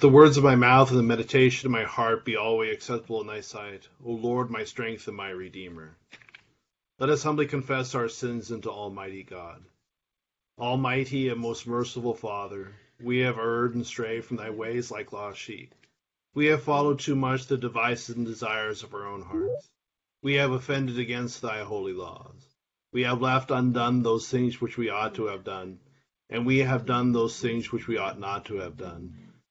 Let the words of my mouth and the meditation of my heart be always acceptable in thy sight, O Lord, my strength and my redeemer. Let us humbly confess our sins unto Almighty God. Almighty and most merciful Father, we have erred and strayed from thy ways like lost sheep. We have followed too much the devices and desires of our own hearts. We have offended against thy holy laws. We have left undone those things which we ought to have done, and we have done those things which we ought not to have done.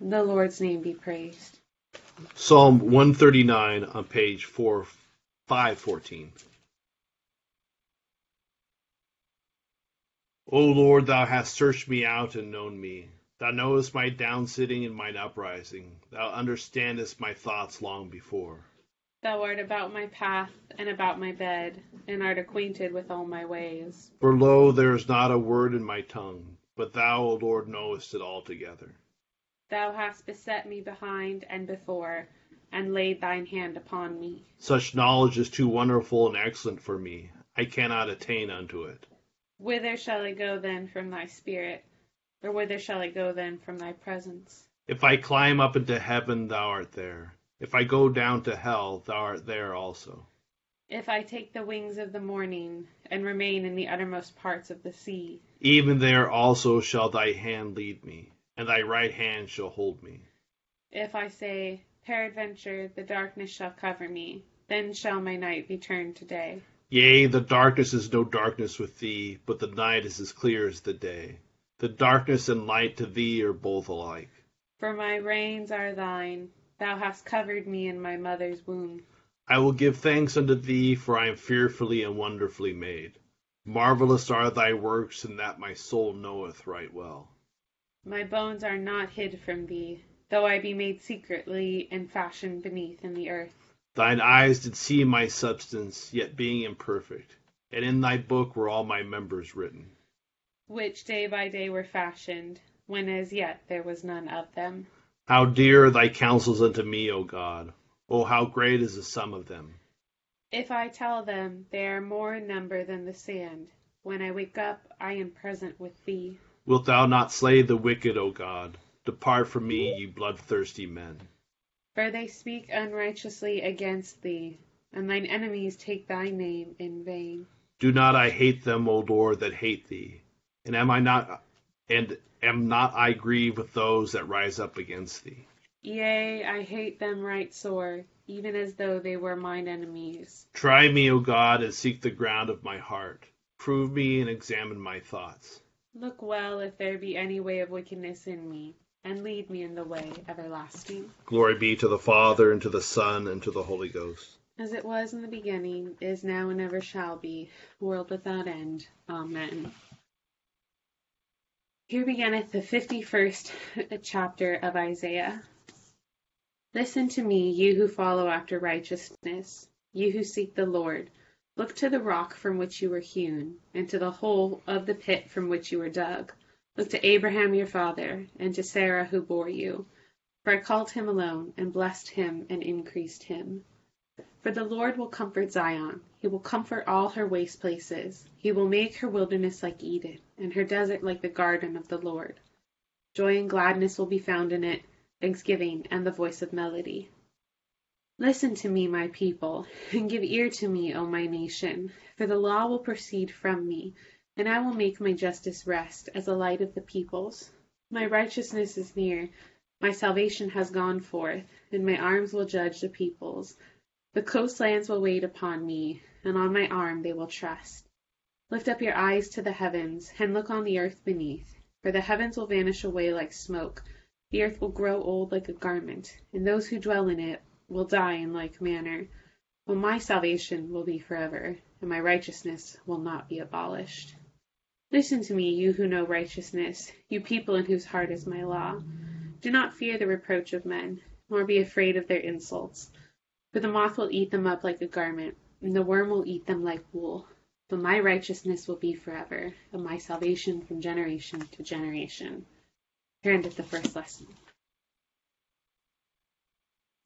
The Lord's name be praised. Psalm 139 on page 4, 514. O Lord, thou hast searched me out and known me. Thou knowest my downsitting and mine uprising. Thou understandest my thoughts long before. Thou art about my path and about my bed, and art acquainted with all my ways. For lo, there is not a word in my tongue, but thou, O Lord, knowest it altogether. Thou hast beset me behind and before, and laid thine hand upon me. Such knowledge is too wonderful and excellent for me. I cannot attain unto it. Whither shall I go then from thy spirit? Or whither shall I go then from thy presence? If I climb up into heaven, thou art there. If I go down to hell, thou art there also. If I take the wings of the morning, and remain in the uttermost parts of the sea, even there also shall thy hand lead me, and thy right hand shall hold me. If I say, Peradventure the darkness shall cover me, then shall my night be turned to day. Yea, the darkness is no darkness with thee, but the night is as clear as the day. The darkness and light to thee are both alike. For my reins are thine, thou hast covered me in my mother's womb. I will give thanks unto thee, for I am fearfully and wonderfully made. Marvelous are thy works, and that my soul knoweth right well. My bones are not hid from thee, though I be made secretly and fashioned beneath in the earth. Thine eyes did see my substance, yet being imperfect, and in thy book were all my members written. Which day by day were fashioned, when as yet there was none of them. How dear are thy counsels unto me, O God! O how great is the sum of them! If I tell them, they are more in number than the sand. When I wake up, I am present with thee. Wilt thou not slay the wicked, O God? Depart from me, ye bloodthirsty men. For they speak unrighteously against thee, and thine enemies take thy name in vain. Do not I hate them, O Lord, that hate thee? And am I not and am not I grieved with those that rise up against thee? Yea, I hate them right sore, even as though they were mine enemies. Try me, O God, and seek the ground of my heart. Prove me and examine my thoughts. Look well if there be any way of wickedness in me and lead me in the way everlasting. Glory be to the Father, and to the Son, and to the Holy Ghost. As it was in the beginning, is now, and ever shall be, world without end. Amen. Here beginneth the fifty first chapter of Isaiah. Listen to me, you who follow after righteousness, you who seek the Lord. Look to the rock from which you were hewn, and to the hole of the pit from which you were dug. Look to Abraham your father, and to Sarah who bore you. For I called him alone, and blessed him, and increased him. For the Lord will comfort Zion. He will comfort all her waste places. He will make her wilderness like Eden, and her desert like the garden of the Lord. Joy and gladness will be found in it, thanksgiving and the voice of melody. Listen to me, my people, and give ear to me, O my nation, for the law will proceed from me, and I will make my justice rest as a light of the peoples. My righteousness is near, my salvation has gone forth, and my arms will judge the peoples. The coastlands will wait upon me, and on my arm they will trust. Lift up your eyes to the heavens, and look on the earth beneath, for the heavens will vanish away like smoke, the earth will grow old like a garment, and those who dwell in it will die in like manner. But my salvation will be forever, and my righteousness will not be abolished. Listen to me, you who know righteousness, you people in whose heart is my law. Do not fear the reproach of men, nor be afraid of their insults. For the moth will eat them up like a garment, and the worm will eat them like wool. But my righteousness will be forever, and my salvation from generation to generation. Here endeth the first lesson.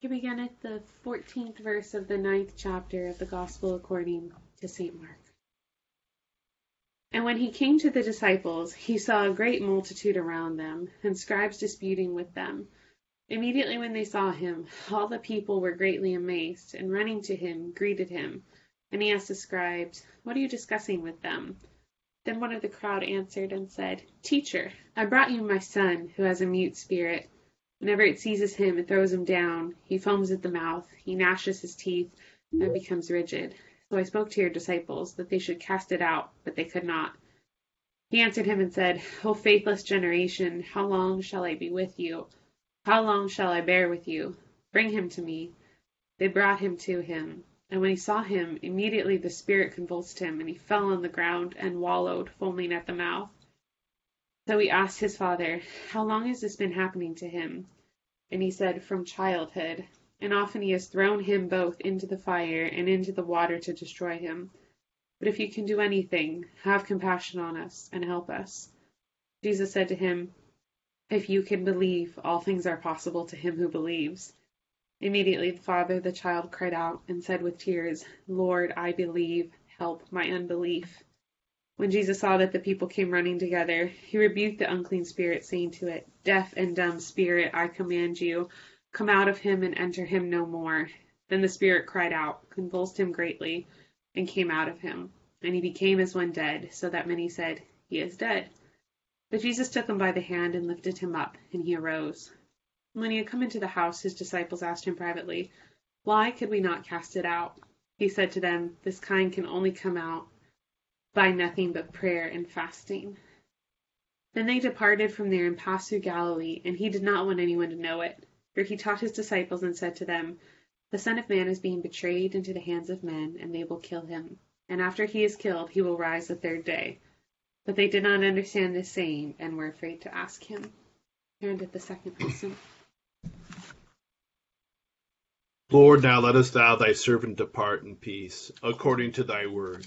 Here begin at the 14th verse of the ninth chapter of the Gospel according to St. Mark. And when he came to the disciples, he saw a great multitude around them, and scribes disputing with them. Immediately when they saw him, all the people were greatly amazed, and running to him, greeted him. And he asked the scribes, What are you discussing with them? Then one of the crowd answered and said, Teacher, I brought you my son, who has a mute spirit. Whenever it seizes him, it throws him down. He foams at the mouth, he gnashes his teeth, and becomes rigid. So I spoke to your disciples that they should cast it out, but they could not. He answered him and said, O faithless generation, how long shall I be with you? How long shall I bear with you? Bring him to me. They brought him to him. And when he saw him, immediately the spirit convulsed him, and he fell on the ground and wallowed, foaming at the mouth. So he asked his father, How long has this been happening to him? And he said, From childhood. And often he has thrown him both into the fire and into the water to destroy him. But if you can do anything, have compassion on us, and help us. Jesus said to him, if you can believe, all things are possible to him who believes. Immediately the father of the child cried out and said with tears, Lord, I believe, help my unbelief. When Jesus saw that the people came running together, he rebuked the unclean spirit, saying to it, Deaf and dumb spirit, I command you, come out of him and enter him no more. Then the spirit cried out, convulsed him greatly, and came out of him. And he became as one dead, so that many said, He is dead. But Jesus took him by the hand and lifted him up, and he arose. When he had come into the house, his disciples asked him privately, Why could we not cast it out? He said to them, This kind can only come out by nothing but prayer and fasting. Then they departed from there and passed through Galilee, and he did not want anyone to know it. For he taught his disciples and said to them, The Son of Man is being betrayed into the hands of men, and they will kill him. And after he is killed, he will rise the third day. But they did not understand this saying, and were afraid to ask him. And at the second lesson. Lord, now lettest thou thy servant depart in peace, according to thy word.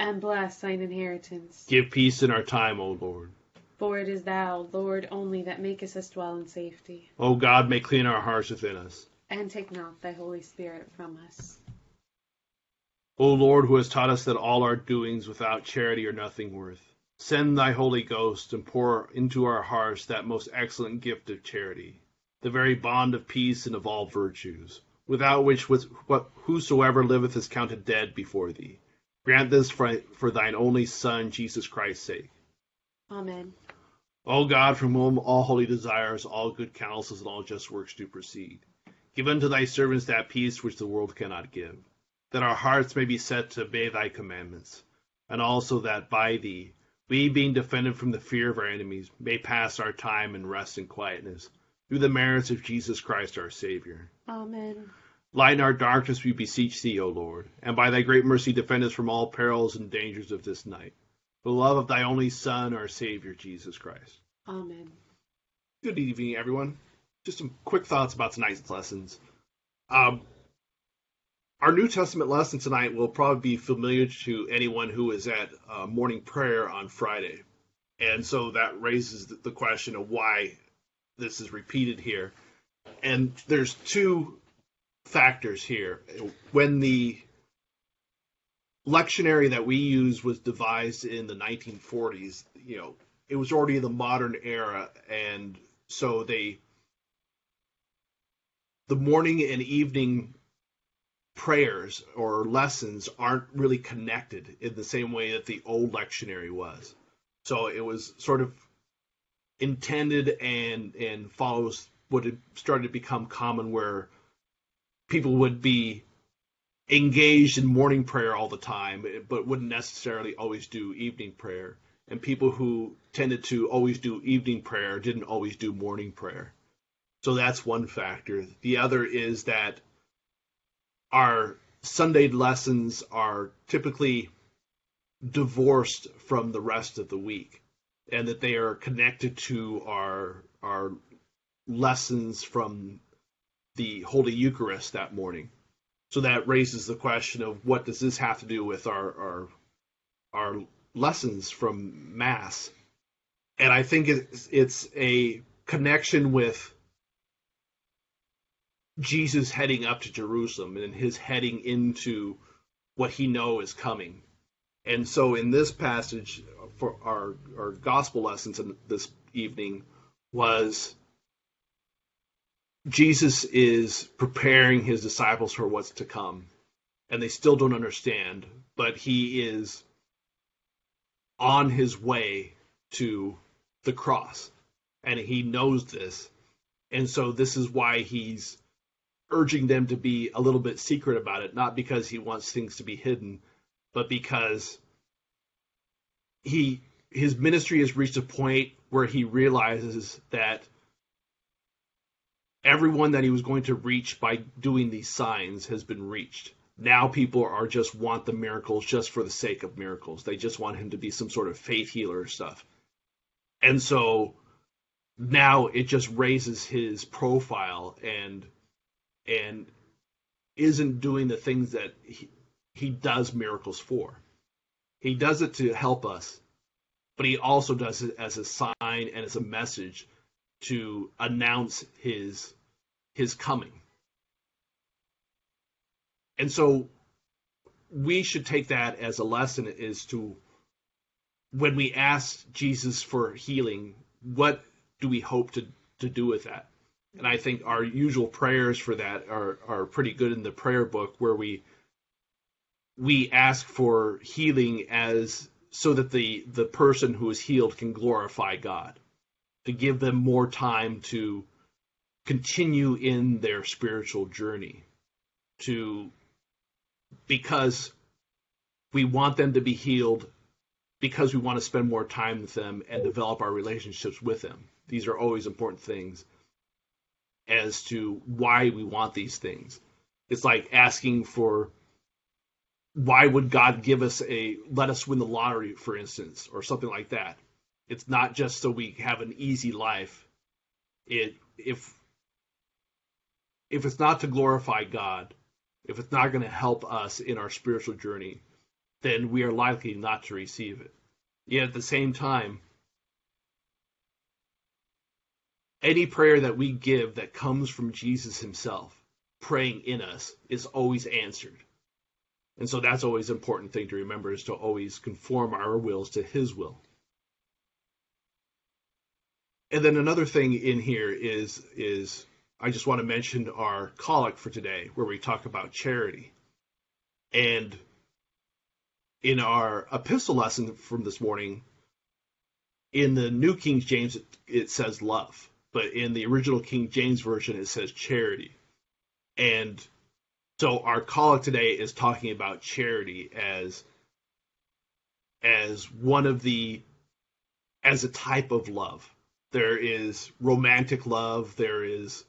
And bless thine inheritance. Give peace in our time, O Lord. For it is thou, Lord, only that makest us dwell in safety. O God, may clean our hearts within us. And take not thy Holy Spirit from us. O Lord, who has taught us that all our doings without charity are nothing worth, send thy Holy Ghost and pour into our hearts that most excellent gift of charity, the very bond of peace and of all virtues, without which what whosoever liveth is counted dead before thee. Grant this for, for thine only Son, Jesus Christ's sake. Amen. O God, from whom all holy desires, all good counsels, and all just works do proceed, give unto thy servants that peace which the world cannot give that our hearts may be set to obey thy commandments, and also that by thee, we being defended from the fear of our enemies, may pass our time in rest and quietness, through the merits of Jesus Christ our Savior. Amen. Lighten our darkness, we beseech thee, O Lord, and by thy great mercy defend us from all perils and dangers of this night. For the love of thy only Son, our Savior, Jesus Christ. Amen. Good evening, everyone. Just some quick thoughts about tonight's lessons. Um, our New Testament lesson tonight will probably be familiar to anyone who is at uh, morning prayer on Friday. And so that raises the question of why this is repeated here. And there's two factors here. When the lectionary that we use was devised in the 1940s, you know, it was already the modern era. And so they, the morning and evening prayers or lessons aren't really connected in the same way that the old lectionary was. So it was sort of intended and and follows what had started to become common where people would be engaged in morning prayer all the time but wouldn't necessarily always do evening prayer. And people who tended to always do evening prayer didn't always do morning prayer. So that's one factor. The other is that our Sunday lessons are typically divorced from the rest of the week and that they are connected to our our lessons from the Holy Eucharist that morning. So that raises the question of what does this have to do with our our, our lessons from Mass? And I think it's, it's a connection with Jesus heading up to Jerusalem and his heading into what he know is coming. And so in this passage for our our gospel lessons in this evening was Jesus is preparing his disciples for what's to come. And they still don't understand, but he is on his way to the cross. And he knows this. And so this is why he's urging them to be a little bit secret about it, not because he wants things to be hidden, but because he his ministry has reached a point where he realizes that everyone that he was going to reach by doing these signs has been reached. Now people are just want the miracles just for the sake of miracles. They just want him to be some sort of faith healer stuff. And so now it just raises his profile and and isn't doing the things that he, he does miracles for. He does it to help us, but he also does it as a sign and as a message to announce his his coming. And so we should take that as a lesson is to when we ask Jesus for healing, what do we hope to, to do with that? And I think our usual prayers for that are, are pretty good in the prayer book where we we ask for healing as so that the, the person who is healed can glorify God, to give them more time to continue in their spiritual journey, to because we want them to be healed because we want to spend more time with them and develop our relationships with them. These are always important things as to why we want these things. It's like asking for why would God give us a let us win the lottery, for instance, or something like that. It's not just so we have an easy life. It if if it's not to glorify God, if it's not going to help us in our spiritual journey, then we are likely not to receive it. Yet at the same time, any prayer that we give that comes from Jesus himself praying in us is always answered. And so that's always an important thing to remember is to always conform our wills to his will. And then another thing in here is is I just want to mention our collect for today where we talk about charity. And in our epistle lesson from this morning, in the New King James, it, says love, but in the original King James Version, it says charity. And so our collect today is talking about charity as as one of the as a type of love. There is romantic love, there is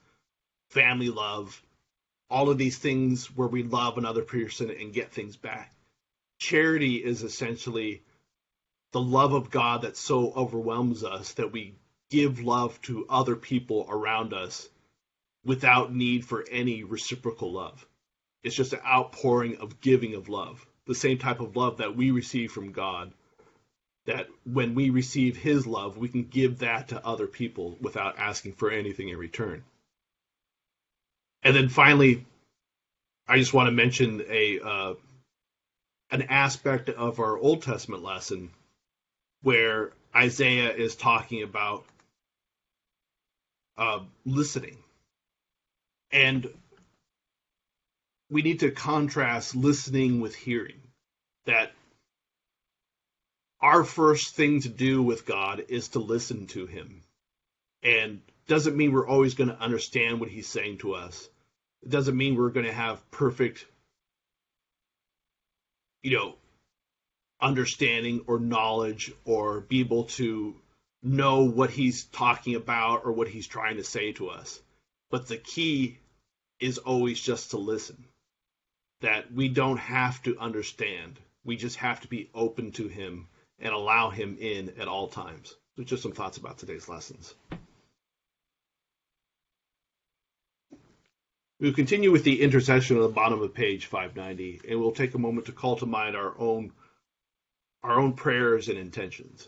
family love, all of these things where we love another person and get things back charity is essentially the love of God that so overwhelms us that we give love to other people around us without need for any reciprocal love. It's just an outpouring of giving of love, the same type of love that we receive from God. That when we receive His love, we can give that to other people without asking for anything in return. And then finally, I just want to mention a uh, an aspect of our Old Testament lesson where Isaiah is talking about uh, listening. And we need to contrast listening with hearing. That our first thing to do with God is to listen to Him. And doesn't mean we're always going to understand what He's saying to us. It doesn't mean we're going to have perfect you know, understanding or knowledge or be able to know what he's talking about or what he's trying to say to us. But the key is always just to listen. That we don't have to understand. We just have to be open to him and allow him in at all times. So just some thoughts about today's lessons. We'll continue with the intercession at the bottom of page 590, and we'll take a moment to call to mind our own our own prayers and intentions.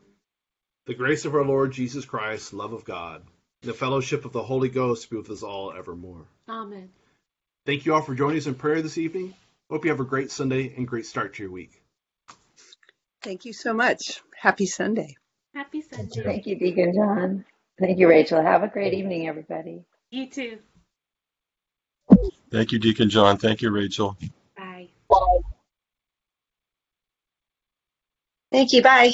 The grace of our Lord Jesus Christ, love of God, The fellowship of the Holy Ghost be with us all evermore. Amen. Thank you all for joining us in prayer this evening. Hope you have a great Sunday and great start to your week. Thank you so much. Happy Sunday. Happy Sunday. Thank you, Deacon John. Thank you, Rachel. Have a great evening, everybody. You too. Thank you, Deacon John. Thank you, Rachel. Bye. Thank you. Bye.